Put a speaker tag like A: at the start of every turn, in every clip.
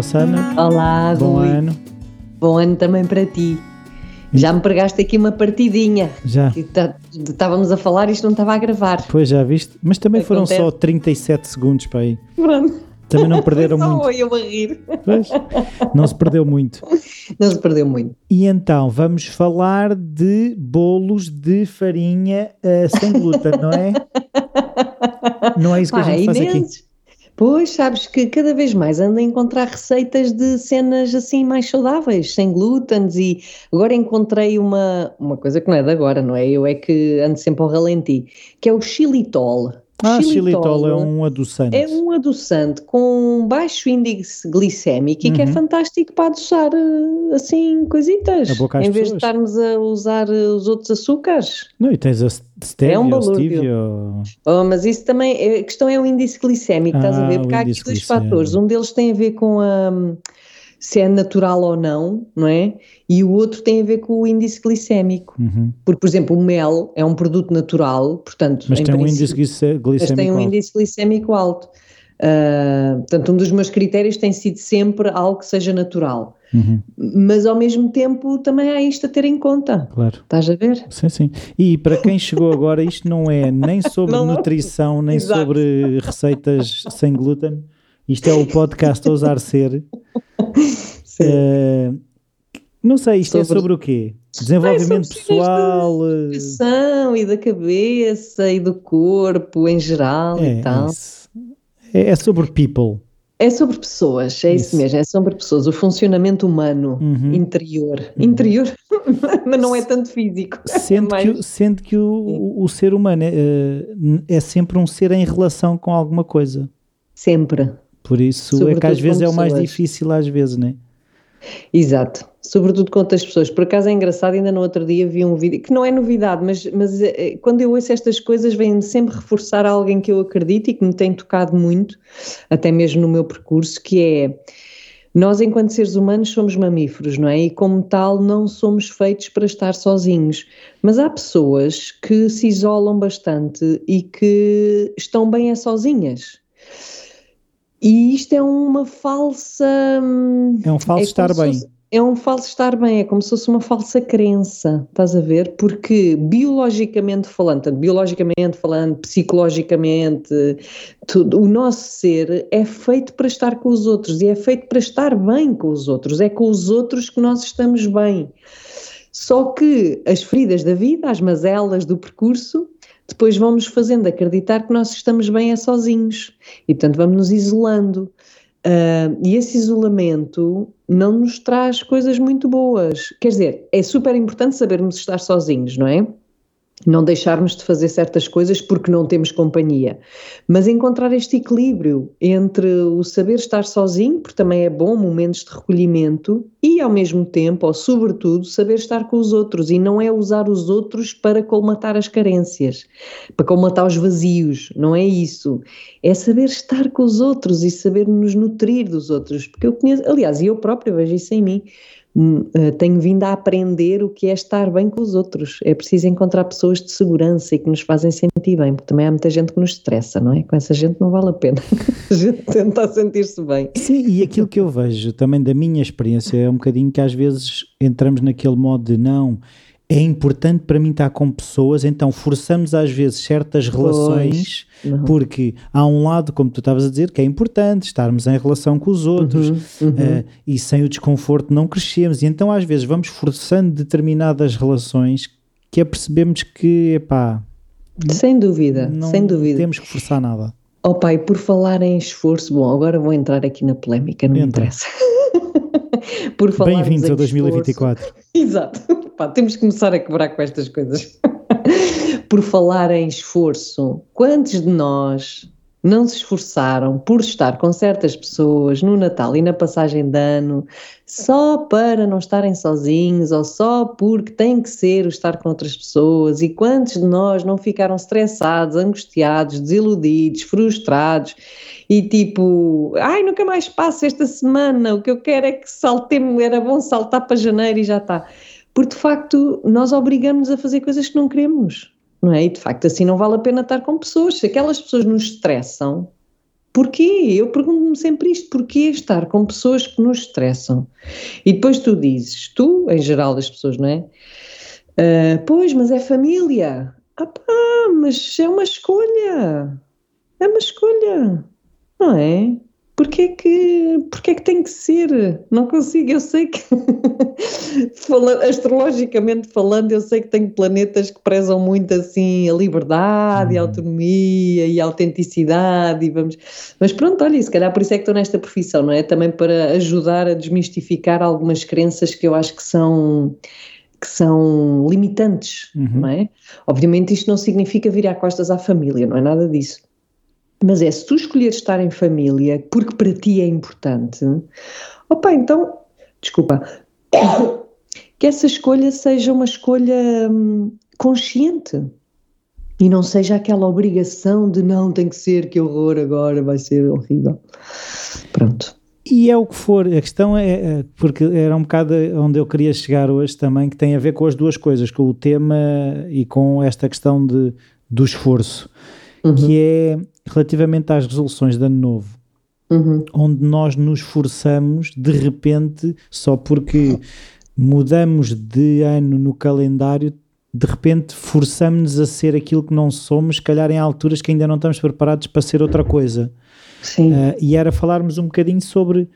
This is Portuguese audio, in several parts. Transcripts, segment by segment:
A: Rossana.
B: Olá,
A: Bom
B: Rui.
A: ano.
B: Bom ano também para ti. Já me pregaste aqui uma partidinha.
A: Já.
B: Tá- Estávamos a falar e isto não estava a gravar.
A: Pois já viste? Mas também foram só 37 segundos para aí.
B: Pronto.
A: Também não perderam
B: Só
A: muito.
B: eu a rir.
A: Pois, não se perdeu muito.
B: Não se perdeu muito.
A: E então, vamos falar de bolos de farinha eh, sem glúten, não é? Não é isso que a
B: Pá,
A: gente faz aqui.
B: Pois, sabes que cada vez mais ando a encontrar receitas de cenas assim mais saudáveis, sem glútenes e agora encontrei uma, uma coisa que não é de agora, não é? Eu é que ando sempre ao ralenti, que é o xilitol.
A: Ah, xilitol é um adoçante.
B: É um adoçante com baixo índice glicémico e que é
A: Uhum.
B: fantástico para adoçar eh, assim coisitas. Em vez de
A: pessoas.
B: estarmos a usar eh, os outros açúcares.
A: Não, e tens a stevia,
B: É um balúrdio.
A: stevia, ou-
B: Oh, mas isso também, é- a questão é o índice glicémico, estás a
A: Ah,
B: ver? Porque há aqui dois fatores. Um deles tem a ver com a, se é natural ou não, não é? E o outro tem a ver com o índice glicémico.
A: Uhum.
B: Porque, por exemplo, o mel é um produto natural, portanto,
A: Mas
B: em
A: tem um índice glice-
B: mas
A: glicémico
B: tem um
A: alto.
B: índice glicémico alto. Ah, portanto, um dos meus critérios tem sido sempre algo que seja natural.
A: Uhum,
B: Mas ao mesmo tempo também há isto a ter em conta.
A: claro.
B: Estás a ver?
A: Sim, sim. E para quem chegou agora, isto não é nem sobre
B: não.
A: nutrição, nem
B: Exato.
A: sobre receitas sem glúten. Isto é o podcast Ousar Ser. Eh, não sei, isto é
B: Sobre-
A: sobre o quê? Desenvolvimento
B: sobre cenas
A: pessoal. eh,
B: Educação e da cabeça e do corpo em geral
A: É,
B: e tal.
A: é. É, é sobre people.
B: É sobre pessoas, é isso,
A: Isso.
B: mesmo, é sobre pessoas, o funcionamento humano
A: Uhum.
B: interior. Interior, mas não é tanto físico.
A: Sendo,
B: É
A: que, o-
B: mais-
A: sendo que o, o ser humano é, eh, é sempre um ser em relação com alguma coisa.
B: Sempre.
A: Por isso é que
B: Sobretudo
A: às vezes é o mais
B: pessoas.
A: difícil, às vezes, né?
B: Exato, sobretudo com outras pessoas. Por acaso é engraçado, ainda no outro dia vi um vídeo, que não é novidade, mas, mas eh, quando eu ouço estas coisas vem-me sempre reforçar alguém que eu acredito e que me tem tocado muito, até mesmo no meu percurso, que é nós enquanto seres humanos somos mamíferos, não é? E como tal não somos feitos para estar sozinhos. Mas há pessoas que se isolam bastante e que estão bem é sozinhas. E isto é uma falsa... hum,
A: É um falso
B: é
A: estar bem.
B: fosse- é um falso estar bem, é como se fosse uma falsa crença, estás a ver? Porque biologicamente falando, tanto biologicamente falando, psicologicamente, tudo, o nosso ser é feito para estar com os outros e é feito para estar bem com os outros, é com os outros que nós estamos bem. Só que as feridas da vida, as mazelas do percurso, depois vamos fazendo acreditar que nós estamos bem é sozinhos e portanto vamos nos isolando. Ah, e esse isolamento não nos traz coisas muito boas. Quer dizer, é super importante sabermos estar sozinhos, não é? Não deixarmos de fazer certas coisas porque não temos companhia. Mas encontrar este equilíbrio entre o saber estar sozinho, porque também é bom, momentos de recolhimento, e ao mesmo tempo, ou sobretudo, saber estar com os outros. E não é usar os outros para colmatar as carências, para colmatar os vazios. Não é isso é saber estar com os outros e saber nos nutrir dos outros, porque eu conheço, aliás, eu própria vejo isso em mim, tenho vindo a aprender o que é estar bem com os outros, é preciso encontrar pessoas de segurança e que nos fazem sentir bem, porque também há muita gente que nos estressa, não é? Com essa gente não vale a pena, a gente tenta sentir-se bem.
A: Sim, e aquilo que eu vejo também da minha experiência é um bocadinho que às vezes entramos naquele modo de não, é importante para mim estar com pessoas, então forçamos às vezes certas relações,
B: Não.
A: porque há um lado, como tu estavas a dizer, que é importante estarmos em relação com os outros
B: Uhum, uhum.
A: eh, e sem o desconforto não crescemos, e então às vezes vamos forçando determinadas relações que é percebemos que, epá,
B: sem dúvida,
A: não
B: sem dúvida.
A: temos que forçar nada.
B: Oh pai, por falar em esforço, bom, agora vou entrar aqui na polémica, não me
A: Entra.
B: interessa. por falarmos
A: Bem-vindos
B: em
A: a
B: esforço-
A: 2024.
B: Exato. Pá, temos que começar a quebrar com estas coisas. por falar em esforço, quantos de nós não se esforçaram por estar com certas pessoas no Natal e na passagem de ano só para não estarem sozinhos ou só porque tem que ser o estar com outras pessoas? E quantos de nós não ficaram estressados, angustiados, desiludidos, frustrados e tipo, ai, nunca mais passo esta semana, o que eu quero é que saltemos, era bom saltar para janeiro e já está. Porque de facto nós obrigamos-nos a fazer coisas que não queremos, não é? E de facto assim não vale a pena estar com pessoas. Se aquelas pessoas nos estressam, Porquê? Eu pergunto-me sempre isto: porquê estar com pessoas que nos estressam? E depois tu dizes, tu, em geral, das pessoas, não é? Uh, pois, mas é família. Ah pá, mas é uma escolha. É uma escolha, não é? Porquê que, porquê que tem que ser? Não consigo, eu sei que, astrologicamente falando, eu sei que tenho planetas que prezam muito assim a liberdade, a uhum. autonomia e a autenticidade e vamos, mas pronto, olha, se calhar por isso é que estou nesta profissão, não é? Também para ajudar a desmistificar algumas crenças que eu acho que são que são limitantes, uhum. não é? Obviamente isto não significa virar costas à família, não é nada disso. Mas é, se tu escolheres estar em família porque para ti é importante, opa, então, desculpa, que essa escolha seja uma escolha hum, consciente e não seja aquela obrigação de não tem que ser, que horror agora, vai ser horrível. Pronto.
A: E é o que for, a questão é, é, porque era um bocado onde eu queria chegar hoje também, que tem a ver com as duas coisas, com o tema e com esta questão de, do esforço, uhum. que é relativamente às resoluções de ano novo, uhum. onde nós nos forçamos de repente, só porque mudamos de ano no calendário, de repente forçamos-nos a ser aquilo que não somos, se calhar em alturas que ainda não estamos preparados para ser outra coisa.
B: Sim. Uh,
A: e era falarmos um bocadinho sobre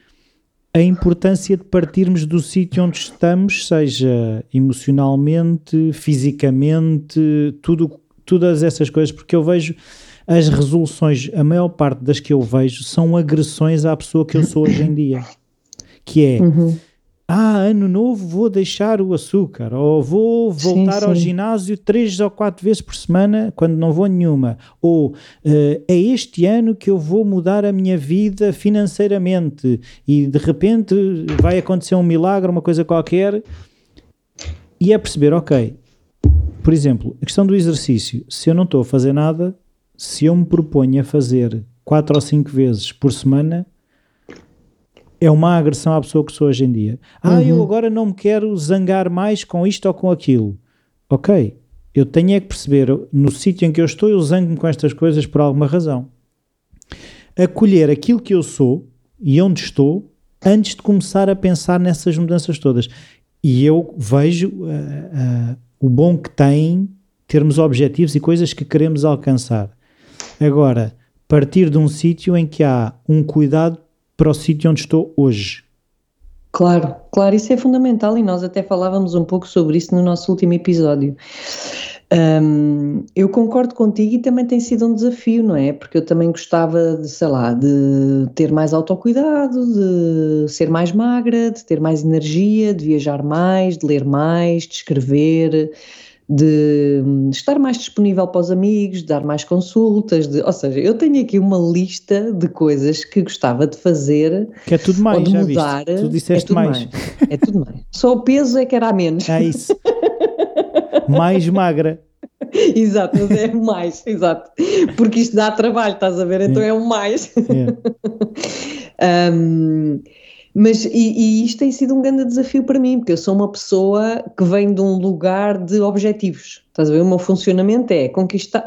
A: a importância de partirmos do sítio onde estamos, seja emocionalmente, fisicamente, tudo, todas essas coisas, porque eu vejo as resoluções, a maior parte das que eu vejo são agressões à pessoa que eu sou hoje em dia. Que é, uhum. ah, ano novo vou deixar o açúcar, ou vou voltar sim, sim. ao ginásio três ou quatro vezes por semana quando não vou nenhuma, ou uh, é este ano que eu vou mudar a minha vida financeiramente e de repente vai acontecer um milagre, uma coisa qualquer, e é perceber, ok, por exemplo, a questão do exercício, se eu não estou a fazer nada, se eu me proponho a fazer quatro ou cinco vezes por semana, é uma agressão à pessoa que sou hoje em dia. Ah, eu uhum. agora não me quero zangar mais com isto ou com aquilo. Ok, eu tenho é que perceber, no sítio em que eu estou, eu zango-me com estas coisas por alguma razão. Acolher aquilo que eu sou e onde estou antes de começar a pensar nessas mudanças todas. E eu vejo uh, uh, o bom que tem termos objetivos e coisas que queremos alcançar. Agora, partir de um sítio em que há um cuidado para o sítio onde estou hoje.
B: Claro, claro, isso é fundamental e nós até falávamos um pouco sobre isso no nosso último episódio. Um, eu concordo contigo e também tem sido um desafio, não é? Porque eu também gostava de, sei lá, de ter mais autocuidado, de ser mais magra, de ter mais energia, de viajar mais, de ler mais, de escrever, de estar mais disponível para os amigos, de dar mais consultas, de, ou seja, eu tenho aqui uma lista de coisas que gostava de fazer.
A: Que é tudo mais, de já mudar? Tu disseste é tudo mais.
B: mais. É tudo mais. Só o peso é que era a menos.
A: É isso. mais magra.
B: Exato, mas é mais, exato. Porque isto dá trabalho, estás a ver? Então é, é um mais. É. um, Mas, e, e, isto tem sido um grande desafio para mim, porque eu sou uma pessoa que vem de um lugar de objetivos. Estás a ver? O meu funcionamento é conquistar,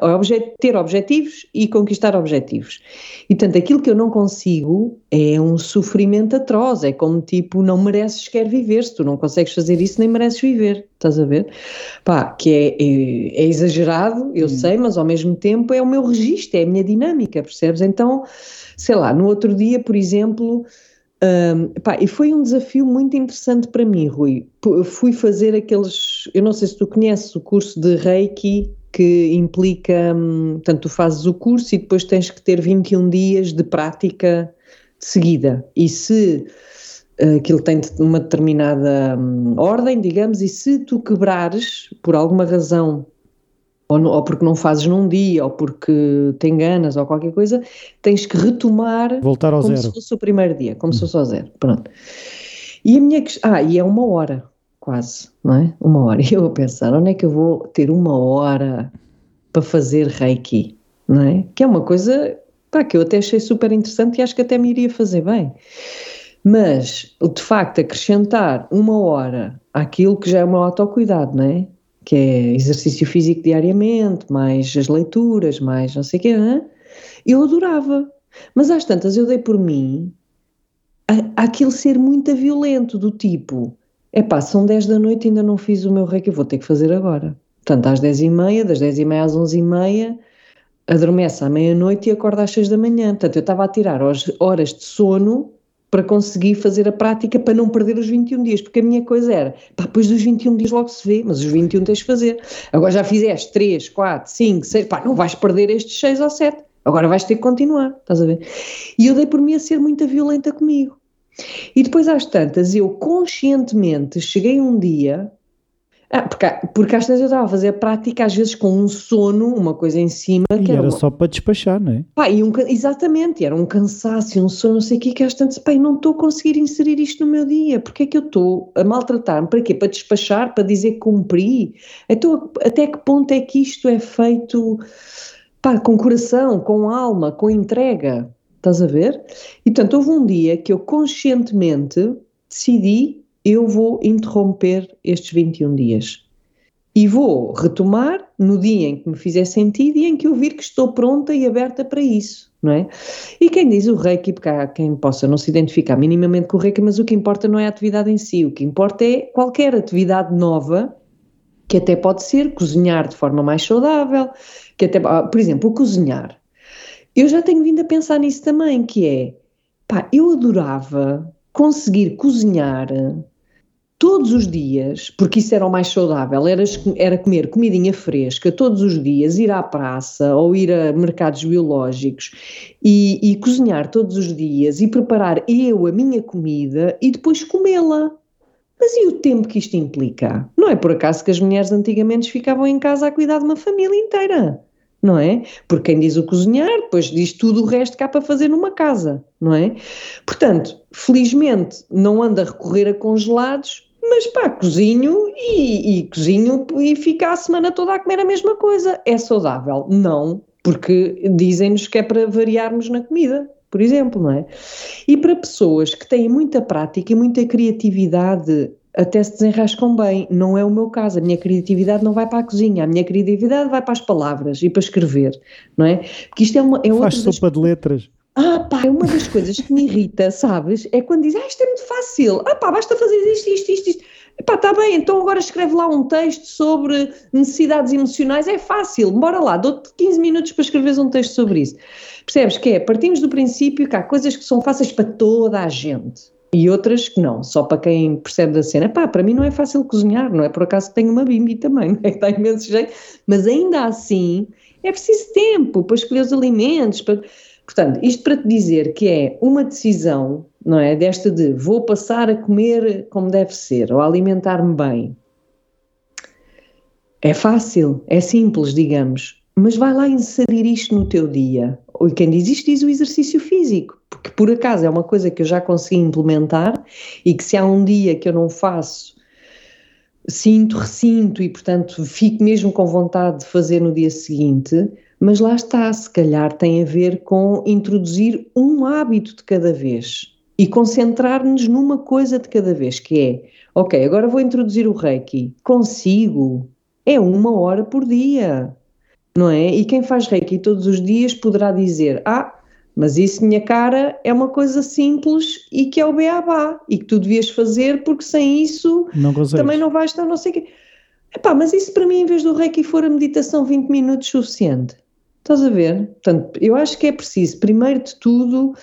B: ter objetivos e conquistar objetivos. E, portanto, aquilo que eu não consigo é um sofrimento atroz. É como tipo, não mereces sequer viver. Se tu não consegues fazer isso, nem mereces viver. Estás a ver? Pá, que é, é, é exagerado, eu hum. sei, mas ao mesmo tempo é o meu registro, é a minha dinâmica, percebes? Então, sei lá, no outro dia, por exemplo um, pá, e foi um desafio muito interessante para mim, Rui. Eu fui fazer aqueles. Eu não sei se tu conheces o curso de Reiki, que implica. Hum, portanto, tu fazes o curso e depois tens que ter 21 dias de prática de seguida. E se uh, aquilo tem uma determinada um, ordem, digamos, e se tu quebrares, por alguma razão, ou, ou, porque não fazes num dia, ou porque te enganas, ou qualquer coisa, tens que retomar
A: Voltar ao
B: como
A: zero.
B: se fosse o primeiro dia, como se fosse ao zero. Pronto. E a minha questão. Ah, e é uma hora, quase, não é? Uma hora. E eu a pensar, onde é que eu vou ter uma hora para fazer reiki, não é? Que é uma coisa pá, que eu até achei super interessante e acho que até me iria fazer bem. Mas, de facto, acrescentar uma hora àquilo que já é meu autocuidado, não é? Que é exercício físico diariamente, mais as leituras, mais não sei o quê, hein? eu adorava. Mas às tantas eu dei por mim a, aquilo ser muito violento, do tipo, é pá, são 10 da noite e ainda não fiz o meu reiki, vou ter que fazer agora. Portanto, às 10 e meia, das 10 e meia às 11 e meia, adormece à meia-noite e acorda às 6 da manhã. Portanto, eu estava a tirar horas de sono para conseguir fazer a prática para não perder os 21 dias, porque a minha coisa era, pá, depois dos 21 dias logo se vê, mas os 21 tens de fazer. Agora já fizeste 3, 4, 5, 6, pá, não vais perder estes 6 ou 7, agora vais ter que continuar, estás a ver? E eu dei por mim a ser muito violenta comigo. E depois às tantas, eu conscientemente cheguei um dia ah, porque, porque às vezes eu estava a fazer a prática, às vezes com um sono, uma coisa em cima.
A: E
B: que
A: era,
B: era
A: uma... só para despachar, não é?
B: Pá, e um, exatamente, era um cansaço, um sono, não sei o quê, que às tantas, pá, não estou a conseguir inserir isto no meu dia. Porque é que eu estou a maltratar-me? Para quê? Para despachar? Para dizer que cumpri? Então, até que ponto é que isto é feito, pá, com coração, com alma, com entrega? Estás a ver? E portanto, houve um dia que eu conscientemente decidi eu vou interromper estes 21 dias. E vou retomar no dia em que me fizer sentido e em que eu vir que estou pronta e aberta para isso, não é? E quem diz o Reiki, porque há quem possa não se identificar minimamente com o Reiki, mas o que importa não é a atividade em si, o que importa é qualquer atividade nova, que até pode ser cozinhar de forma mais saudável, que até, ah, por exemplo, o cozinhar. Eu já tenho vindo a pensar nisso também, que é, pá, eu adorava conseguir cozinhar todos os dias, porque isso era o mais saudável, era, era comer comidinha fresca todos os dias, ir à praça ou ir a mercados biológicos e, e cozinhar todos os dias e preparar eu a minha comida e depois comê-la. Mas e o tempo que isto implica? Não é por acaso que as mulheres antigamente ficavam em casa a cuidar de uma família inteira, não é? Porque quem diz o cozinhar, depois diz tudo o resto que há para fazer numa casa, não é? Portanto, felizmente não anda a recorrer a congelados, mas pá, cozinho e, e cozinho e fica a semana toda a comer a mesma coisa. É saudável? Não, porque dizem-nos que é para variarmos na comida, por exemplo, não é? E para pessoas que têm muita prática e muita criatividade, até se desenrascam bem. Não é o meu caso. A minha criatividade não vai para a cozinha, a minha criatividade vai para as palavras e para escrever, não é? Porque isto é uma. É
A: Faz sopa das... de letras.
B: Ah, pá, uma das coisas que me irrita, sabes? É quando diz, ah, isto é muito fácil. Ah, pá, basta fazer isto, isto, isto, isto. Pá, está bem, então agora escreve lá um texto sobre necessidades emocionais, é fácil, bora lá, dou-te 15 minutos para escreveres um texto sobre isso. Percebes que é, partimos do princípio que há coisas que são fáceis para toda a gente e outras que não, só para quem percebe da cena. Pá, para mim não é fácil cozinhar, não é por acaso que tenho uma bimbi também, não é que dá imenso jeito, mas ainda assim é preciso tempo para escolher os alimentos, para Portanto, isto para te dizer que é uma decisão, não é? Desta de vou passar a comer como deve ser, ou alimentar-me bem. É fácil, é simples, digamos, mas vai lá inserir isto no teu dia. E quem diz isto diz o exercício físico, porque por acaso é uma coisa que eu já consegui implementar e que se há um dia que eu não faço, sinto, ressinto e portanto fico mesmo com vontade de fazer no dia seguinte, mas lá está, se calhar tem a ver com introduzir um hábito de cada vez e concentrar-nos numa coisa de cada vez, que é, ok, agora vou introduzir o Reiki, consigo, é uma hora por dia, não é? E quem faz Reiki todos os dias poderá dizer, ah, mas isso, minha cara, é uma coisa simples e que é o beabá e que tu devias fazer porque sem isso
A: não
B: também não vais estar não sei o quê. Epá, mas isso para mim, em vez do Reiki, for a meditação 20 minutos suficiente. Estás a ver? Portanto, eu acho que é preciso, primeiro de tudo,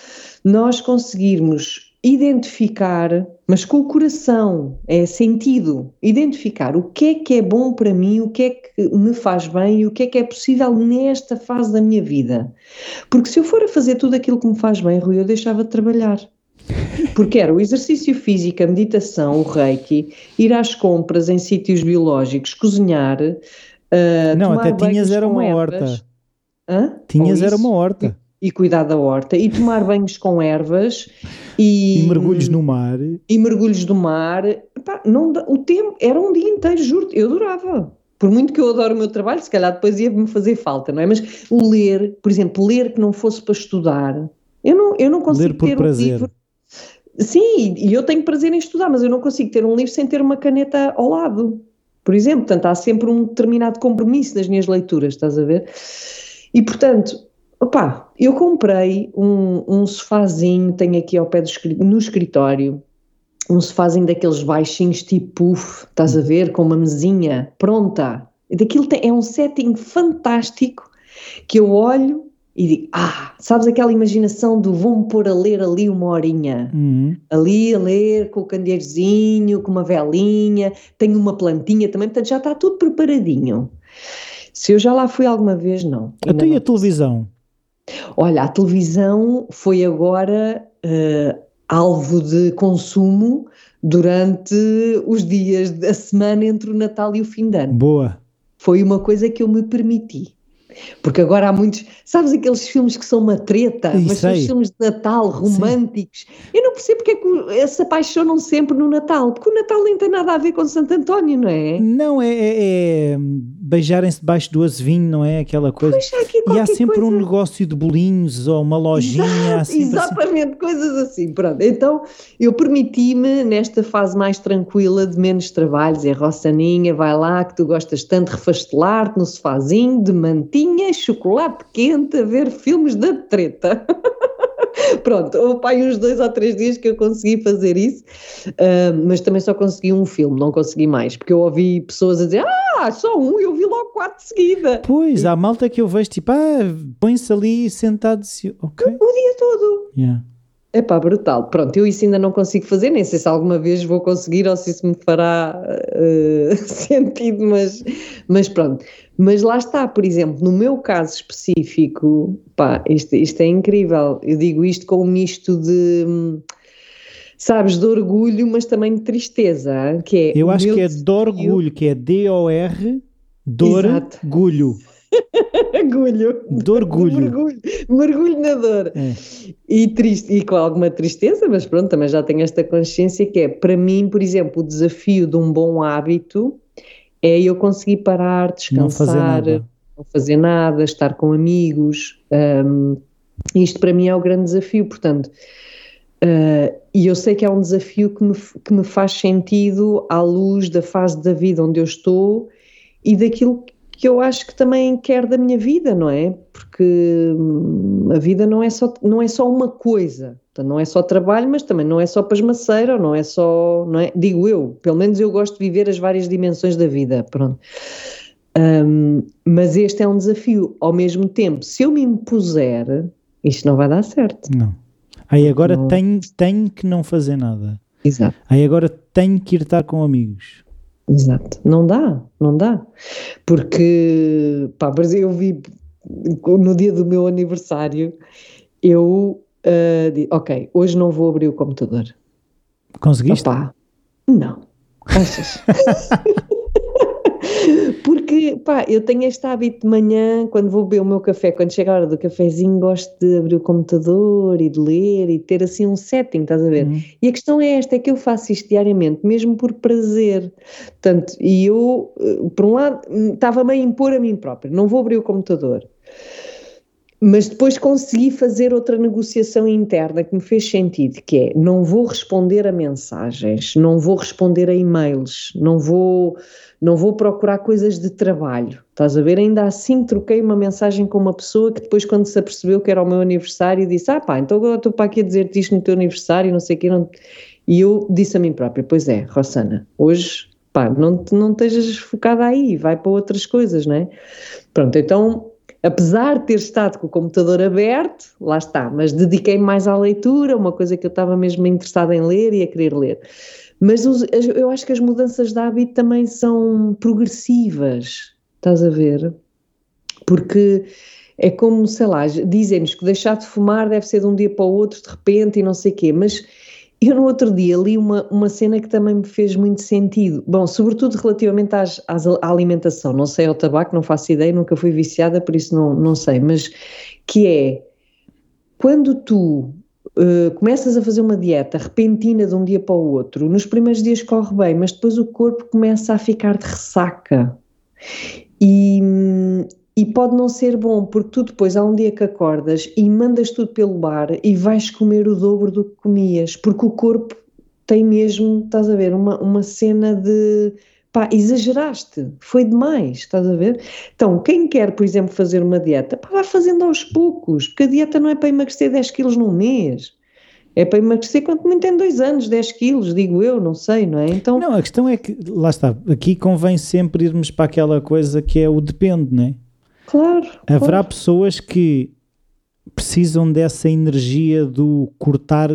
B: nós conseguirmos identificar, mas com o coração, é sentido, identificar o que é que é bom para mim, o que é que me faz bem e o que é que é possível nesta fase da minha vida. Porque se eu for a fazer tudo aquilo que me faz bem, Rui, eu deixava de trabalhar. Porque era o exercício físico, a meditação, o reiki, ir às compras em sítios biológicos, cozinhar. Uh,
A: Não, até tinhas era uma horta.
B: Hã?
A: Tinhas era uma horta.
B: E, e, cuidar da horta. E tomar banhos com ervas.
A: E, e mergulhos no mar.
B: E mergulhos do mar. Não, o tempo era um dia inteiro, juro eu adorava. Por muito que eu adoro o meu trabalho, se calhar depois ia-me fazer falta, não é? Mas o ler, por exemplo, ler que não fosse para estudar, eu não, eu não consigo
A: ler por
B: ter
A: prazer.
B: um livro. Sim, e eu tenho prazer em estudar, mas eu não consigo ter um livro sem ter uma caneta ao lado, por exemplo. Portanto, há sempre um determinado compromisso nas minhas leituras, estás a ver? E, portanto, Opa, eu comprei um, um sofazinho, tenho aqui ao pé do no escritório, um sofazinho daqueles baixinhos tipo puff, estás a ver, com uma mesinha pronta. Daquilo tem, é um setting fantástico que eu olho e digo, ah, sabes aquela imaginação do vou-me pôr a ler ali uma horinha,
A: uhum.
B: ali a ler com o candeeirozinho, com uma velinha, tenho uma plantinha também, portanto já está tudo preparadinho. Se eu já lá fui alguma vez, não.
A: Até e a televisão?
B: Olha, a televisão foi agora uh, alvo de consumo durante os dias da semana entre o Natal e o fim de ano.
A: Boa.
B: Foi uma coisa que eu me permiti. Porque agora há muitos, sabes aqueles filmes que são uma treta,
A: Isso
B: mas são os filmes de Natal românticos. Sim. Eu não percebo porque é que se apaixonam sempre no Natal, porque o Natal nem tem nada a ver com Santo António, não é?
A: Não, é, é, é beijarem-se debaixo do azevinho, não é? Aquela coisa.
B: e
A: há sempre
B: coisa.
A: um negócio de bolinhos ou uma lojinha.
B: Exato, exatamente, assim. coisas assim. Pronto, então eu permiti-me, nesta fase mais tranquila, de menos trabalhos, é Rossaninha, vai lá, que tu gostas tanto de refastelar-te no sofazinho, de mantinha, chocolate quente, a ver filmes da treta. Pronto, houve pai uns dois ou três dias que eu consegui fazer isso, uh, mas também só consegui um filme, não consegui mais, porque eu ouvi pessoas a dizer, ah, só um, eu vi logo quatro de seguida.
A: Pois, e... há malta que eu vejo tipo, ah, põe-se ali sentado, ok.
B: O dia todo.
A: Yeah.
B: É pá, brutal. Pronto, eu isso ainda não consigo fazer, nem sei se alguma vez vou conseguir ou se isso me fará uh, sentido, mas, mas pronto. Mas lá está, por exemplo, no meu caso específico, pá, isto, isto é incrível. Eu digo isto com um misto de, sabes, de orgulho, mas também de tristeza, que é...
A: Eu acho que é de orgulho, que é D-O-R, dor-gulho.
B: Agulho.
A: De orgulho.
B: Mergulho, mergulho na dor.
A: É.
B: E, triste, e com alguma tristeza, mas pronto, também já tenho esta consciência que é, para mim, por exemplo, o desafio de um bom hábito é eu conseguir parar, descansar, não fazer nada, não fazer nada estar com amigos. Um, isto para mim é o grande desafio, portanto. Uh, e eu sei que é um desafio que me, que me faz sentido à luz da fase da vida onde eu estou e daquilo que eu acho que também quero da minha vida, não é? Porque hum, a vida não é só, não é só uma coisa, não é só trabalho, mas também não é só pasmaceira, não é só, não é? Digo eu, pelo menos eu gosto de viver as várias dimensões da vida, pronto. Um, mas este é um desafio. Ao mesmo tempo, se eu me impuser, isto não vai dar certo.
A: Não. Aí agora não... tenho, tenho que não fazer nada.
B: Exato.
A: Aí agora tenho que ir estar com amigos.
B: Exato, não dá, não dá. Porque, pá, mas eu vi no dia do meu aniversário, eu uh, disse, ok, hoje não vou abrir o computador.
A: Conseguiste?
B: Opa, não. Achas? Porque, pá, eu tenho este hábito de manhã, quando vou beber o meu café, quando chega a hora do cafezinho, gosto de abrir o computador e de ler e ter assim um setting, estás a ver? Uhum. E a questão é esta, é que eu faço isto diariamente, mesmo por prazer. Portanto, e eu, eh, por um lado, estava-me a impor a mim própria, não vou abrir o computador. Mas depois consegui fazer outra negociação interna que me fez sentido, que é não vou responder a mensagens, não vou responder a e-mails, não vou, não vou procurar coisas de trabalho. Estás a ver? Ainda assim troquei uma mensagem com uma pessoa que depois quando se apercebeu que era o meu aniversário disse, ah pá, então agora estou para aqui a dizer-te isto no teu aniversário, não sei o quê. Não... E eu disse a mim própria, pois é, Rossana, hoje pá, não, não estejas focada aí, vai para outras coisas, não é? Pronto, então apesar de ter estado com o computador aberto, lá está, mas dediquei-me mais à leitura, uma coisa que eu estava mesmo interessada em ler e a querer ler. Mas os, eu acho que as mudanças de hábito também são progressivas, estás a ver? Porque é como, sei lá, dizem-nos que deixar de fumar deve ser de um dia para o outro, de repente, e não sei o quê, mas eu no outro dia li uma, uma cena que também me fez muito sentido. Bom, sobretudo relativamente às, às, à alimentação. Não sei ao tabaco, não faço ideia, nunca fui viciada, por isso não, não sei. Mas que é quando tu uh, começas a fazer uma dieta repentina de um dia para o outro, nos primeiros dias corre bem, mas depois o corpo começa a ficar de ressaca. E, e pode não ser bom, porque tu depois há um dia que acordas e mandas tudo pelo bar e vais comer o dobro do que comias, porque o corpo tem mesmo, estás a ver, uma, uma cena de pá, exageraste, foi demais, estás a ver? Então, quem quer, por exemplo, fazer uma dieta, pá, vai fazendo aos poucos, porque a dieta não é para emagrecer 10 quilos num mês. É para emagrecer quanto muito em dois anos, 10 quilos, digo eu, não sei, não é?
A: Então... Não, a questão é que, lá está, aqui convém sempre irmos para aquela coisa que é o depende, não é?
B: Claro.
A: Haverá
B: claro.
A: pessoas que precisam dessa energia do cortar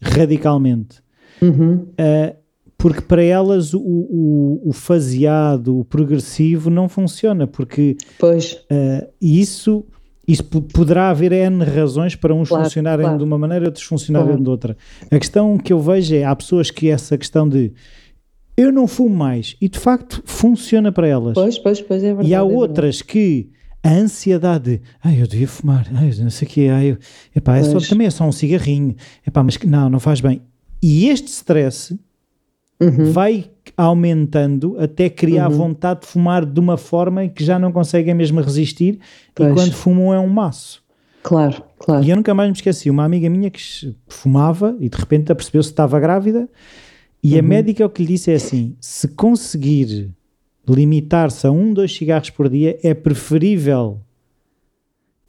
A: radicalmente.
B: Uhum.
A: Uh, porque para elas o, o, o, faseado, o progressivo não funciona, porque
B: pois.
A: Uh, isso, isso poderá haver N razões para uns claro, funcionarem claro. de uma maneira e outros funcionarem claro. de outra. A questão que eu vejo é, há pessoas que essa questão de eu não fumo mais, e de facto funciona para elas.
B: Pois, pois, pois, é verdade.
A: E há
B: é
A: outras que a ansiedade de, ai, eu devia fumar, ai, não sei o quê, ai, eu, epá, é só, também é só um cigarrinho, epá, mas não, não faz bem. E este stress uhum. vai aumentando até criar uhum. vontade de fumar de uma forma que já não conseguem mesmo resistir pois. e quando fumam é um maço.
B: Claro, claro.
A: E eu nunca mais me esqueci, uma amiga minha que fumava e de repente apercebeu-se que estava grávida e uhum. a médica o que lhe disse é assim, se conseguir limitar-se a um, dois cigarros por dia é preferível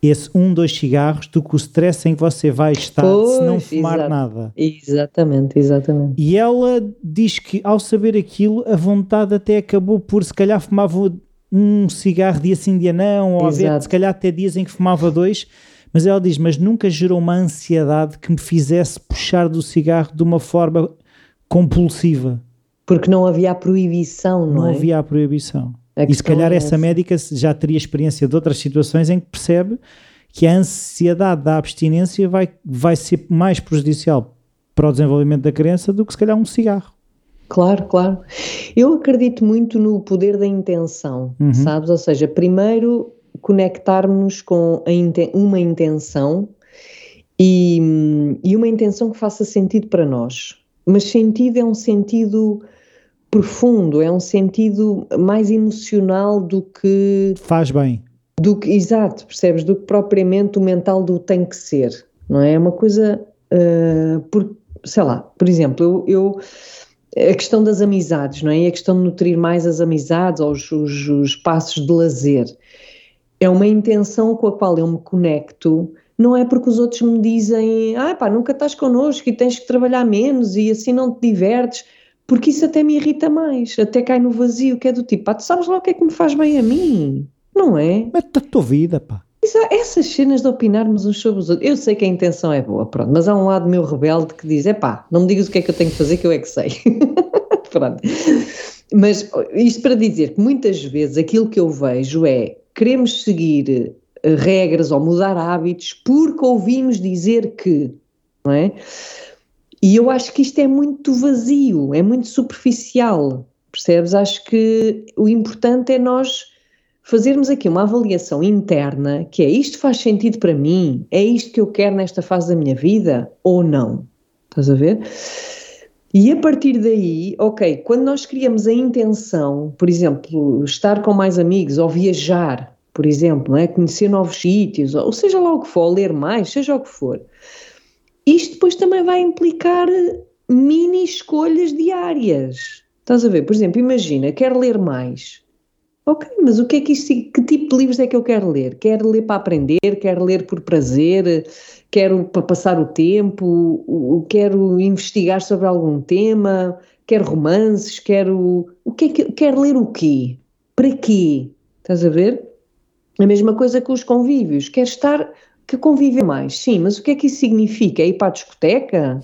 A: esse um, dois cigarros do que o stress em que você vai estar pois, se não fumar
B: exato,
A: nada.
B: Exatamente, exatamente.
A: E ela diz que ao saber aquilo, a vontade até acabou por se calhar fumava um cigarro dia sim, dia não, ou haver, se calhar até dias em que fumava dois, mas ela diz, mas nunca gerou uma ansiedade que me fizesse puxar do cigarro de uma forma compulsiva.
B: Porque não havia a proibição, não,
A: não
B: é?
A: Não havia a proibição. A e se calhar é essa médica já teria experiência de outras situações em que percebe que a ansiedade da abstinência vai, vai ser mais prejudicial para o desenvolvimento da criança do que se calhar um cigarro.
B: Claro, claro. Eu acredito muito no poder da intenção, uhum. sabes? Ou seja, primeiro conectarmos com uma intenção e, e uma intenção que faça sentido para nós. Mas sentido é um sentido profundo, é um sentido mais emocional do que.
A: Faz bem.
B: Do que, exato, percebes? Do que propriamente o mental do tem que ser, não é? É uma coisa. Uh, por, sei lá, por exemplo, eu, eu, a questão das amizades, não é? E a questão de nutrir mais as amizades ou os, os, os passos de lazer. É uma intenção com a qual eu me conecto não é porque os outros me dizem, ah pá, nunca estás connosco e tens que trabalhar menos e assim não te divertes porque isso até me irrita mais, até cai no vazio, que é do tipo, pá, tu sabes lá o que é que me faz bem a mim, não é?
A: Mas a tua vida, pá.
B: essas cenas de opinarmos uns sobre os outros, eu sei que a intenção é boa, pronto, mas há um lado meu rebelde que diz, é pá, não me digas o que é que eu tenho que fazer que eu é que sei. pronto. Mas isto para dizer que muitas vezes aquilo que eu vejo é, queremos seguir regras ou mudar hábitos porque ouvimos dizer que, não é? E eu acho que isto é muito vazio, é muito superficial, percebes? Acho que o importante é nós fazermos aqui uma avaliação interna, que é isto faz sentido para mim? É isto que eu quero nesta fase da minha vida ou não? Estás a ver? E a partir daí, ok, quando nós criamos a intenção, por exemplo, estar com mais amigos ou viajar, por exemplo, é? conhecer novos sítios, ou seja lá o que for, ler mais, seja o que for, isto depois também vai implicar mini escolhas diárias. Estás a ver? Por exemplo, imagina, quero ler mais. Ok, mas o que é que isto, que tipo de livros é que eu quero ler? Quero ler para aprender, quero ler por prazer, quero para passar o tempo, quero investigar sobre algum tema, quero romances, quero. O que é que quero ler o quê? Para quê? Estás a ver? A mesma coisa com os convívios. Quero estar que conviver mais. Sim, mas o que é que isso significa? É ir para a discoteca?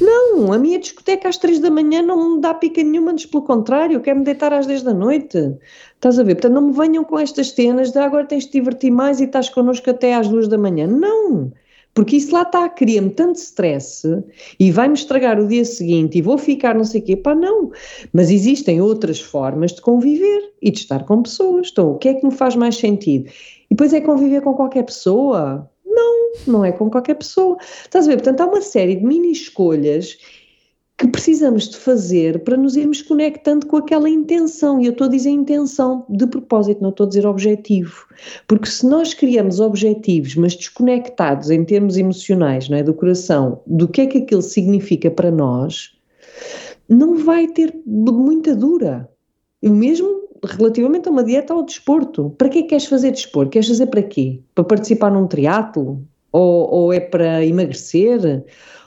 B: Não, a minha discoteca às três da manhã não me dá pica nenhuma, antes pelo contrário, quero-me deitar às dez da noite. Estás a ver? Portanto, não me venham com estas cenas de agora tens de divertir mais e estás connosco até às duas da manhã. Não! Porque isso lá está, cria-me tanto stress e vai-me estragar o dia seguinte e vou ficar não sei o quê. Pá, não. Mas existem outras formas de conviver e de estar com pessoas. Então, o que é que me faz mais sentido? E depois é conviver com qualquer pessoa. Não, não é com qualquer pessoa. Estás a ver? Portanto, há uma série de mini escolhas que precisamos de fazer para nos irmos conectando com aquela intenção. E eu estou a dizer intenção de propósito, não estou a dizer objetivo. Porque se nós criamos objetivos, mas desconectados em termos emocionais, não é, do coração, do que é que aquilo significa para nós, não vai ter muita dura. o mesmo relativamente a uma dieta ou ao desporto. Para que queres fazer desporto? Queres fazer para quê? Para participar num triatlo? Ou, ou é para emagrecer?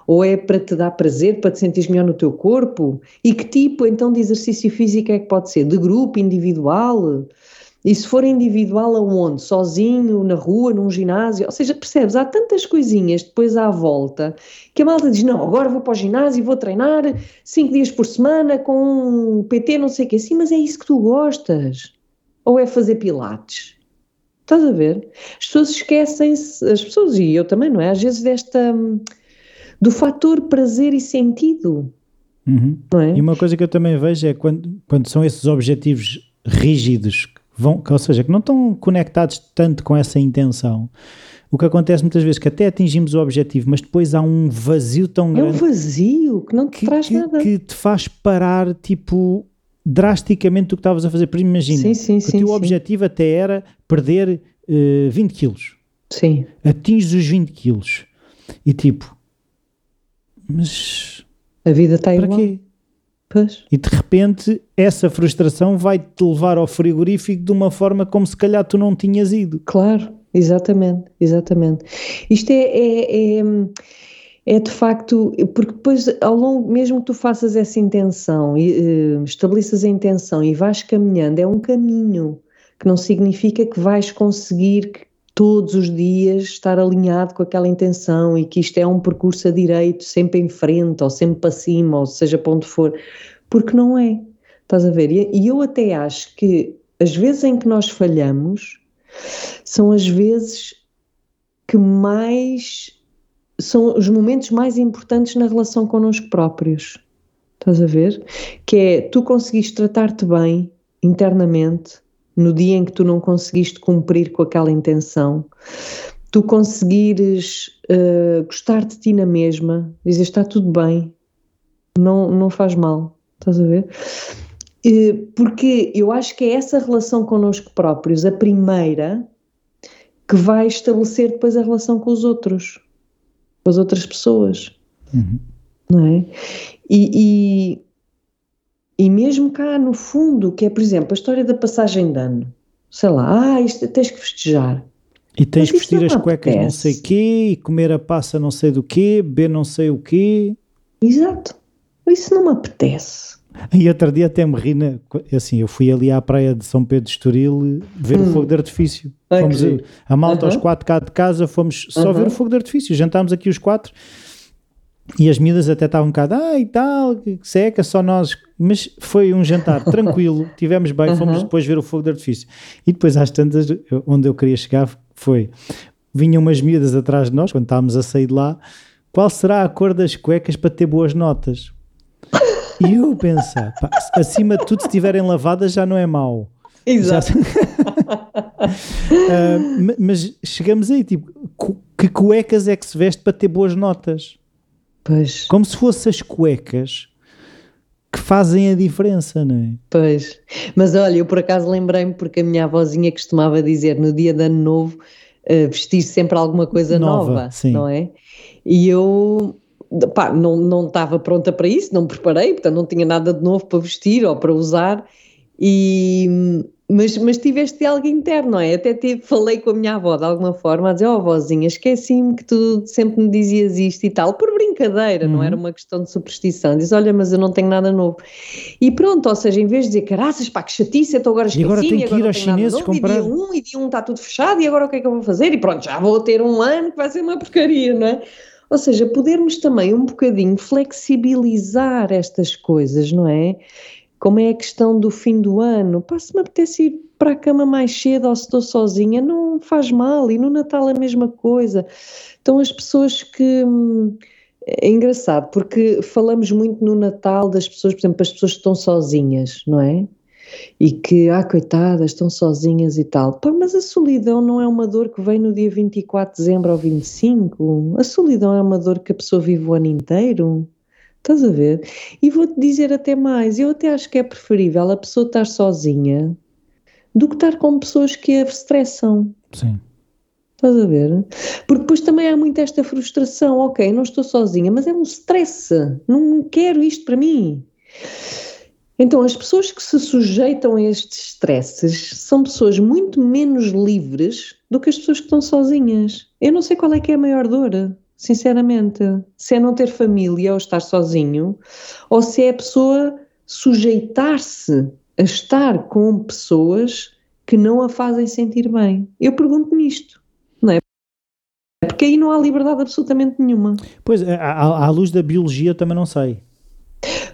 B: Ou é para te dar prazer, para te sentir melhor no teu corpo? E que tipo então de exercício físico é que pode ser? De grupo, individual? E se for individual, aonde? Sozinho, na rua, num ginásio? Ou seja, percebes? Há tantas coisinhas depois à volta que a malta diz: não, agora vou para o ginásio e vou treinar cinco dias por semana com um PT, não sei o quê. Sim, mas é isso que tu gostas. Ou é fazer pilates? Estás a ver? As pessoas esquecem-se, as pessoas, e eu também, não é? Às vezes desta. Do fator prazer e sentido.
A: Uhum. É? E uma coisa que eu também vejo é quando, quando são esses objetivos rígidos vão, ou seja, que não estão conectados tanto com essa intenção. O que acontece muitas vezes é que até atingimos o objetivo, mas depois há um vazio tão grande.
B: É um vazio que não te
A: que,
B: traz
A: que,
B: nada.
A: Que te faz parar, tipo, drasticamente o que estavas a fazer. Por imagina,
B: sim, sim,
A: que o teu
B: sim.
A: objetivo até era perder uh, eh, 20 quilos.
B: Sim.
A: Atinges os 20 quilos. E tipo, mas.
B: A vida está
A: igual.
B: Para quê?
A: Pois. E de repente essa frustração vai-te levar ao frigorífico de uma forma como se calhar tu não tinhas ido.
B: Claro, exatamente, exatamente. Isto é, é, é, é de facto, porque depois ao longo, mesmo que tu faças essa intenção, e, uh, estabeleças a intenção e vais caminhando, é um caminho que não significa que vais conseguir todos os dias estar alinhado com aquela intenção e que isto é um percurso a direito, sempre em frente, ou sempre para cima, ou seja para onde for, porque não é. Estás a ver? E eu até acho que as vezes em que nós falhamos são as vezes que mais são os momentos mais importantes na relação connosco próprios. Estás a ver? Que é tu conseguiste tratar-te bem internamente no dia em que tu não conseguiste cumprir com aquela intenção, tu conseguires uh, gostar de ti na mesma, dizer está tudo bem, não, não faz mal, estás a ver? Uh, porque eu acho que é essa relação connosco próprios, a primeira, que vai estabelecer depois a relação com os outros, com as outras pessoas,
A: uhum.
B: não é? E, e e mesmo cá no fundo, que é, por exemplo, a história da passagem de ano. Sei lá, ah, isto tens que festejar.
A: E tens que vestir as cuecas apetece. não sei quê, e comer a passa não sei do quê, beber não sei o quê.
B: Exato. Isso não me apetece.
A: E outro dia até me ri, na, assim, eu fui ali à praia de São Pedro de Estoril ver hum. o fogo de artifício. Ai, fomos a, a malta aos quatro cá de casa, fomos só ver o fogo de artifício. Jantámos aqui os quatro e as miúdas até estavam um bocado, ah e tal, que seca, só nós. Mas foi um jantar tranquilo, tivemos bem, fomos depois ver o fogo de artifício. E depois às tantas, onde eu queria chegar foi, vinham umas miúdas atrás de nós, quando estávamos a sair de lá, qual será a cor das cuecas para ter boas notas? E eu pensar, pá, acima de tudo, se estiverem lavadas já não é mau.
B: Exato.
A: uh, mas chegamos aí, tipo, que cuecas é que se veste para ter boas notas?
B: Pois.
A: Como se fossem as cuecas que fazem a diferença, não é?
B: Pois. Mas olha, eu por acaso lembrei-me porque a minha avózinha costumava dizer no dia de ano novo uh, vestir sempre alguma coisa nova, nova não é? E eu pá, não estava pronta para isso, não me preparei, portanto não tinha nada de novo para vestir ou para usar e mas, mas tiveste algo interno, não é? Até tive, falei com a minha avó de alguma forma, a dizer, oh vozinha, esqueci-me que tu sempre me dizias isto e tal, por brincadeira, uhum. não era uma questão de superstição. Diz, olha, mas eu não tenho nada novo. E pronto, ou seja, em vez de dizer, caraças, pá, que chatice, estou agora esqueci,
A: e agora tenho que ir aos chineses comprar.
B: E dia um, e dia um está tudo fechado, e agora o que é que eu vou fazer? E pronto, já vou ter um ano que vai ser uma porcaria, não é? Ou seja, podermos também um bocadinho flexibilizar estas coisas, não é? Como é a questão do fim do ano, pá, se me apetece ir para a cama mais cedo ou se estou sozinha, não faz mal, e no Natal a mesma coisa. Então as pessoas que... É engraçado, porque falamos muito no Natal das pessoas, por exemplo, as pessoas que estão sozinhas, não é? E que, ah, coitadas, estão sozinhas e tal. Pá, mas a solidão não é uma dor que vem no dia 24 de dezembro ou 25. A solidão é uma dor que a pessoa vive o ano inteiro. Estás a ver? E vou-te dizer até mais, eu até acho que é preferível a pessoa estar sozinha do que estar com pessoas que a estressam.
A: Sim.
B: Estás a ver? Porque depois também há muito esta frustração, ok, não estou sozinha, mas é um stress, não quero isto para mim. Então, as pessoas que se sujeitam a estes stresses são pessoas muito menos livres do que as pessoas que estão sozinhas. Eu não sei qual é que é a maior dor, sinceramente. Se é não ter família ou estar sozinho, ou se é a pessoa sujeitar-se a estar com pessoas que não a fazem sentir bem. Eu pergunto-me isto, não é? Porque aí não há liberdade absolutamente nenhuma.
A: Pois, à, à luz da biologia eu também não sei.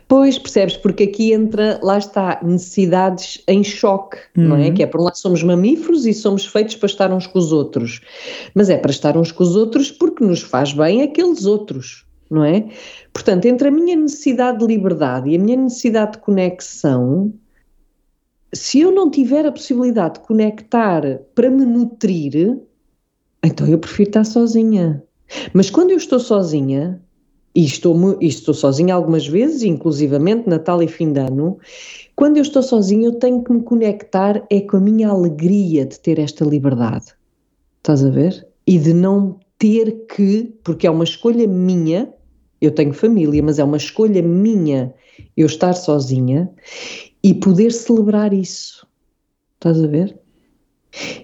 B: Pois, percebes, porque aqui entra, lá está, necessidades em choque, uhum. não é? Uhum. Que é, por um lado, somos mamíferos e somos feitos para estar uns com os outros, mas é para estar uns com os outros porque nos faz bem aqueles outros, não é? Portanto, entre a minha necessidade de liberdade e a minha necessidade de conexão, se eu não tiver a possibilidade de conectar para me nutrir, então eu prefiro estar sozinha. Mas quando eu estou sozinha, e estou, e estou sozinha algumas vezes, inclusivamente Natal e fim de ano, quando eu estou sozinha eu tenho que me conectar é com a minha alegria de ter esta liberdade. Estás a ver? E de não ter que, porque é uma escolha minha, eu tenho família, mas é uma escolha minha eu estar sozinha e poder celebrar isso. Estás a ver?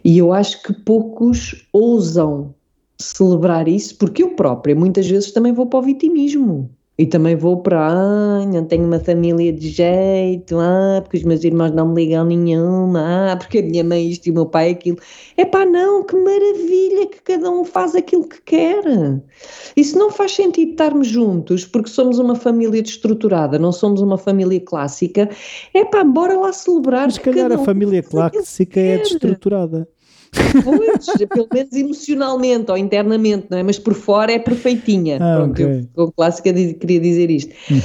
B: E eu acho que poucos ousam celebrar isso, porque eu própria muitas vezes também vou para o vitimismo. E também vou para, ah, não tenho uma família de jeito, ah, porque os meus irmãos não me ligam nenhuma, ah, porque a minha mãe isto e o meu pai aquilo. É pá, não, que maravilha que cada um faz aquilo que quer. Isso não faz sentido estarmos juntos, porque somos uma família destruturada, não somos uma família clássica. É pá, bora lá celebrar.
A: Mas se calhar a família clássica é destruturada.
B: Pois, pelo menos emocionalmente ou internamente, não é? Mas por fora é perfeitinha. Ah, Pronto, okay. eu, com clássica queria dizer isto. Uhum.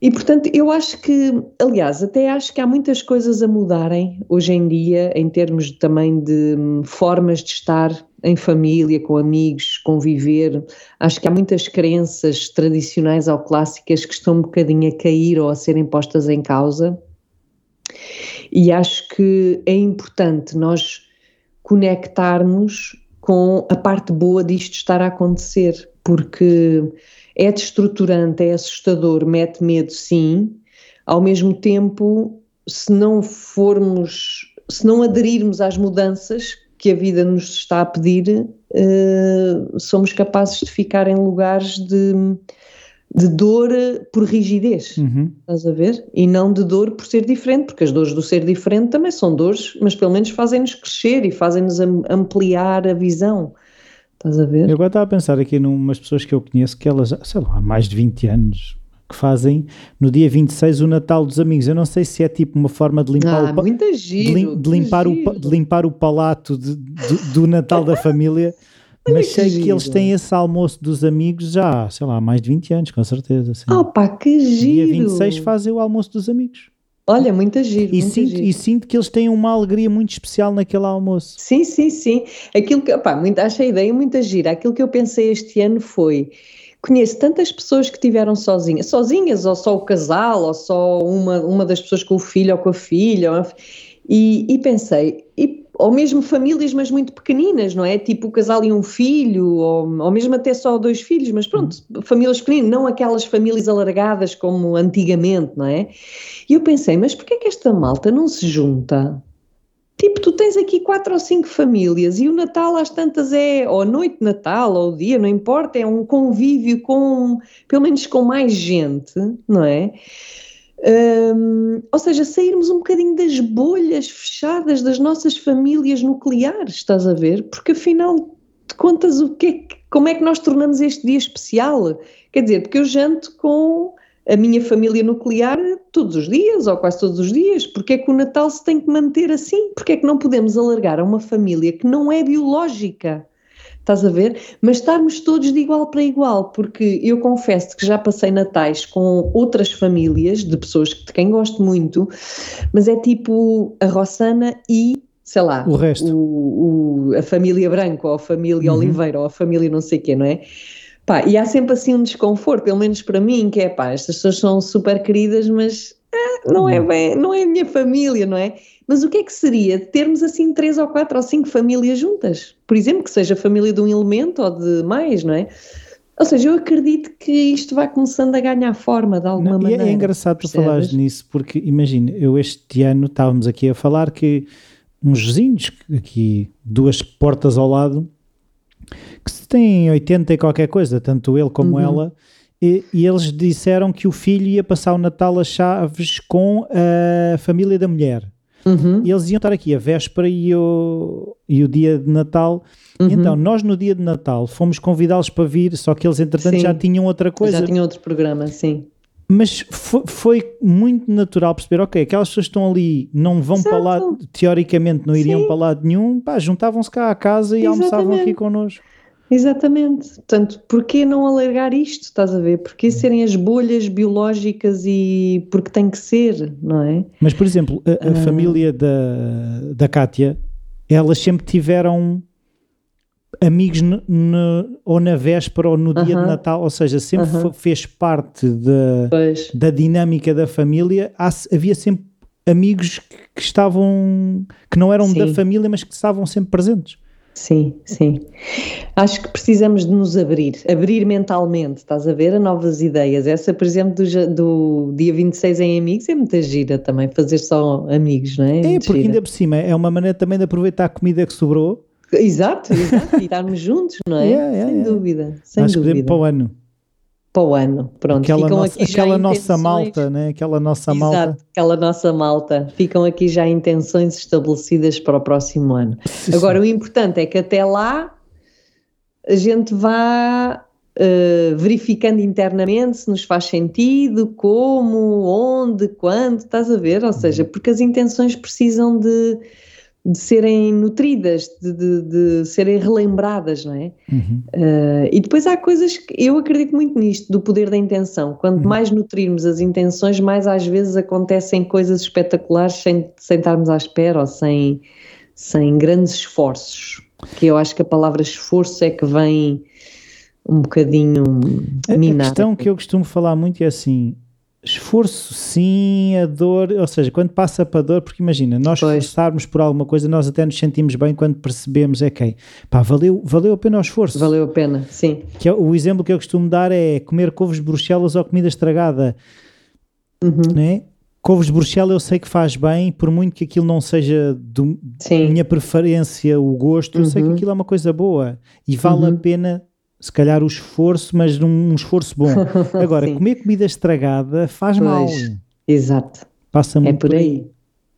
B: E portanto, eu acho que, aliás, até acho que há muitas coisas a mudarem hoje em dia, em termos também de hum, formas de estar em família, com amigos, conviver. Acho que há muitas crenças tradicionais ou clássicas que estão um bocadinho a cair ou a serem postas em causa. E acho que é importante nós conectarmos com a parte boa disto estar a acontecer, porque é destruturante, é assustador, mete medo, sim, ao mesmo tempo, se não formos, se não aderirmos às mudanças que a vida nos está a pedir, uh, somos capazes de ficar em lugares de de dor por rigidez, uhum. estás a ver? E não de dor por ser diferente, porque as dores do ser diferente também são dores, mas pelo menos fazem-nos crescer e fazem-nos ampliar a visão, estás a ver?
A: Eu agora estava a pensar aqui numas pessoas que eu conheço que elas, sei lá, há mais de 20 anos, que fazem no dia 26 o Natal dos Amigos. Eu não sei se é tipo uma forma de limpar,
B: ah, o,
A: giro, de, de limpar, o, de limpar o palato de, de, do Natal da família. Mas sei que, que eles têm esse almoço dos amigos já, sei lá, há mais de 20 anos, com certeza. Assim.
B: Opa, que giro!
A: Dia 26 fazem o almoço dos amigos.
B: Olha, muita giro,
A: e,
B: muita
A: sinto,
B: giro.
A: e sinto que eles têm uma alegria muito especial naquele almoço.
B: Sim, sim, sim. Aquilo que, muito, acho a ideia muito gira. Aquilo que eu pensei este ano foi, conheço tantas pessoas que tiveram sozinhas, sozinhas ou só o casal, ou só uma, uma das pessoas com o filho ou com a filha, e, e pensei, e ou mesmo famílias, mas muito pequeninas, não é? Tipo o casal e um filho, ou, ou mesmo até só dois filhos, mas pronto, uhum. famílias pequeninas, não aquelas famílias alargadas como antigamente, não é? E eu pensei, mas porquê é que esta malta não se junta? Tipo, tu tens aqui quatro ou cinco famílias e o Natal às tantas é, ou a noite de Natal, ou o dia, não importa, é um convívio com, pelo menos com mais gente, não é? Ou seja, sairmos um bocadinho das bolhas fechadas das nossas famílias nucleares, estás a ver? Porque afinal de contas, o que é, como é que nós tornamos este dia especial? Quer dizer, porque eu janto com a minha família nuclear todos os dias, ou quase todos os dias, porque é que o Natal se tem que manter assim? Porque é que não podemos alargar a uma família que não é biológica? Estás a ver? Mas estarmos todos de igual para igual, porque eu confesso que já passei natais com outras famílias, de pessoas de quem gosto muito, mas é tipo a Rossana e sei lá,
A: o resto.
B: O, o, a família Branco, ou a família uhum. Oliveira, ou a família não sei o quê, não é? Pá, e há sempre assim um desconforto, pelo menos para mim, que é pá, estas pessoas são super queridas, mas ah, não é uhum. bem, não é a minha família, não é? Mas o que é que seria termos assim três ou quatro ou cinco famílias juntas? Por exemplo, que seja a família de um elemento ou de mais, não é? Ou seja, eu acredito que isto vai começando a ganhar forma de alguma
A: Não, e é-
B: maneira.
A: é engraçado tu
B: percebes?
A: falares nisso, porque imagina, eu este ano estávamos aqui a falar que uns vizinhos, aqui duas portas ao lado, que se têm 80 e qualquer coisa, tanto ele como
B: Uhum.
A: ela, e, e eles disseram que o filho ia passar o Natal a Chaves com a família da mulher.
B: Uhum,
A: E eles iam estar aqui a véspera e o, e o dia de Natal.
B: uhum.
A: Então, nós no dia de Natal fomos convidá-los para vir, só que eles entretanto
B: Sim.
A: já tinham outra coisa.
B: Já tinha outro programa, sim.
A: Mas foi, foi muito natural perceber, ok, aquelas pessoas estão ali não vão
B: Exato.
A: para lá, teoricamente não iriam
B: Sim.
A: para lado nenhum, pá, juntavam-se cá à casa e almoçavam
B: Exatamente.
A: aqui connosco.
B: Exatamente. Portanto, porquê não alargar isto, estás a ver? Porquê serem as bolhas biológicas e porque tem que ser, não é?
A: Mas, por exemplo, a, a
B: Ah.
A: família da, da Kátia, elas sempre tiveram amigos no- no- ou na véspera ou no dia de. Natal, ou seja, sempre
B: Aham.
A: fo- fez parte da,
B: Pois,
A: da dinâmica da família, há- havia sempre amigos que, que estavam, que não eram da
B: Sim.
A: família, mas que estavam sempre presentes.
B: Sim, sim. Acho que precisamos de nos abrir, abrir mentalmente, estás a ver, a novas ideias. Essa, por exemplo, do, do dia 26 em Amigos é muita gira também, fazer só amigos, não é?
A: É, porque
B: gira.
A: ainda por cima é uma maneira também de aproveitar a comida que sobrou.
B: Exato, exato, e estarmos juntos, não é?
A: Yeah, yeah,
B: sem
A: yeah.
B: dúvida, sem
A: Acho que
B: dúvida.
A: podemos para o ano.
B: Para o ano, pronto.
A: Aquela
B: ficam
A: nossa,
B: aqui já
A: aquela nossa malta, né? Aquela nossa
B: Exato,
A: malta.
B: aquela nossa malta. Ficam aqui já intenções estabelecidas para o próximo ano.
A: Sim,
B: Agora,
A: sim.
B: o importante é que até lá a gente vá eh, verificando internamente se nos faz sentido, como, onde, quando, estás a ver? Ou seja,
A: Uhum.
B: porque as intenções precisam de, de serem nutridas, de, de- de serem relembradas, não é?
A: Uhum.
B: Uh, e depois há coisas que eu acredito muito nisto, do poder da intenção. Quanto
A: Uhum.
B: mais nutrirmos as intenções, mais às vezes acontecem coisas espetaculares sem, sem estarmos à espera ou sem, sem grandes esforços. Que eu acho que a palavra esforço é que vem um bocadinho
A: A- A questão que eu costumo falar muito é assim: esforço sim, a dor, ou seja, quando passa para a dor, porque imagina, nós
B: Pois.
A: esforçarmos por alguma coisa, nós até nos sentimos bem quando percebemos, é quem, pá, valeu, valeu a pena o esforço.
B: Valeu a pena, sim.
A: Que é, o exemplo que eu costumo dar é comer couves de Bruxelas ou comida estragada,
B: Uhum,
A: né? Couves de Bruxelas eu sei que faz bem, por muito que aquilo não seja do, minha preferência, o gosto, eu sei que
B: Uhum.
A: aquilo é uma coisa boa e vale a
B: Uhum.
A: pena, se calhar, o esforço, mas num um esforço bom. Agora, comer comida estragada faz mal,
B: Pois. exato.
A: passa
B: É
A: muito
B: por aí.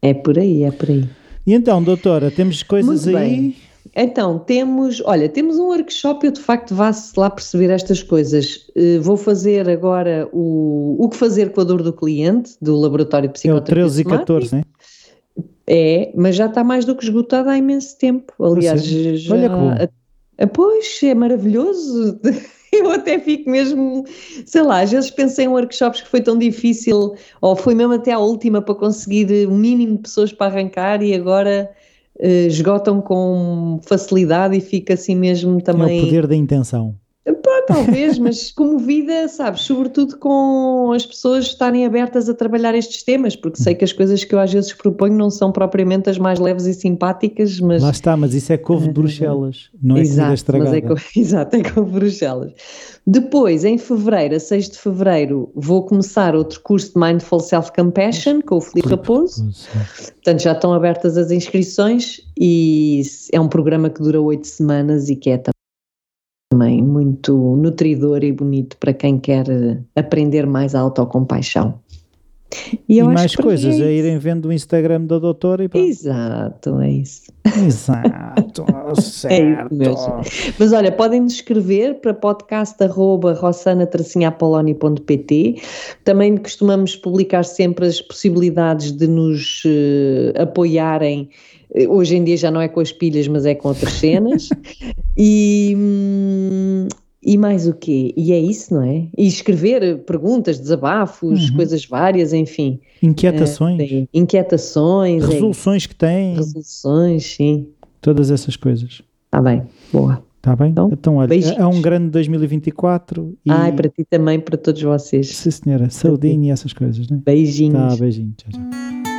B: É por aí, é por aí.
A: E então, doutora, temos coisas
B: Muito
A: aí.
B: bem. Então, temos, olha, temos um workshop, eu de facto vá-se lá perceber estas coisas. Eh, vou fazer agora o, o que fazer com a dor do cliente, do Laboratório de
A: É o
B: Psicoterapia
A: 13 e
B: Somática.
A: 14, né?
B: É, mas já está mais do que esgotado há imenso tempo. Aliás,
A: sério?
B: já,
A: Olha
B: pois, é maravilhoso. Eu até fico mesmo, sei lá, às vezes pensei em workshops que foi tão difícil, ou foi mesmo até à última para conseguir o mínimo de pessoas para arrancar e agora eh, esgotam com facilidade e fica assim mesmo
A: É
B: também.
A: o poder da intenção.
B: Pá, talvez, mas comovida, sabes, sobretudo com as pessoas estarem abertas a trabalhar estes temas, porque sei que as coisas que eu às vezes proponho não são propriamente as mais leves e simpáticas, mas.
A: Lá está, mas isso é couve de Bruxelas, não é comida
B: Exato,
A: estragada.
B: mas é com, exato, é com Bruxelas. Depois, em fevereiro, a 6 de fevereiro, vou começar outro curso de Mindful Self-Compassion com o Filipe Raposo. Portanto, já estão abertas as inscrições e é um programa que dura oito semanas e que é também muito nutridor e bonito para quem quer aprender mais a autocompaixão.
A: E,
B: acho
A: mais coisas,
B: é
A: a
B: isso.
A: irem vendo o Instagram da doutora e pronto.
B: Exato, é isso.
A: Exato,
B: É
A: certo.
B: isso mesmo. Mas olha, podem nos escrever para podcast.rossana-apoloni.pt. Também costumamos publicar sempre as possibilidades de nos eh, apoiarem. Eh, Hoje em dia já não é com as pilhas, mas é com outras cenas. e, hum, e mais o quê? E é isso, não é? E escrever perguntas, desabafos,
A: Uhum.
B: coisas várias, enfim.
A: Inquietações,
B: Sim. Inquietações, é
A: resoluções que têm,
B: resoluções, sim.
A: todas essas coisas.
B: Está bem, boa.
A: Está bem?
B: Então,
A: Então, olha,
B: beijinhos.
A: é um grande 2024 e
B: Ai, para ti também, para todos vocês.
A: sim senhora, saudinho e essas coisas, né?
B: Beijinhos.
A: Tá, beijinho, tchau, tchau.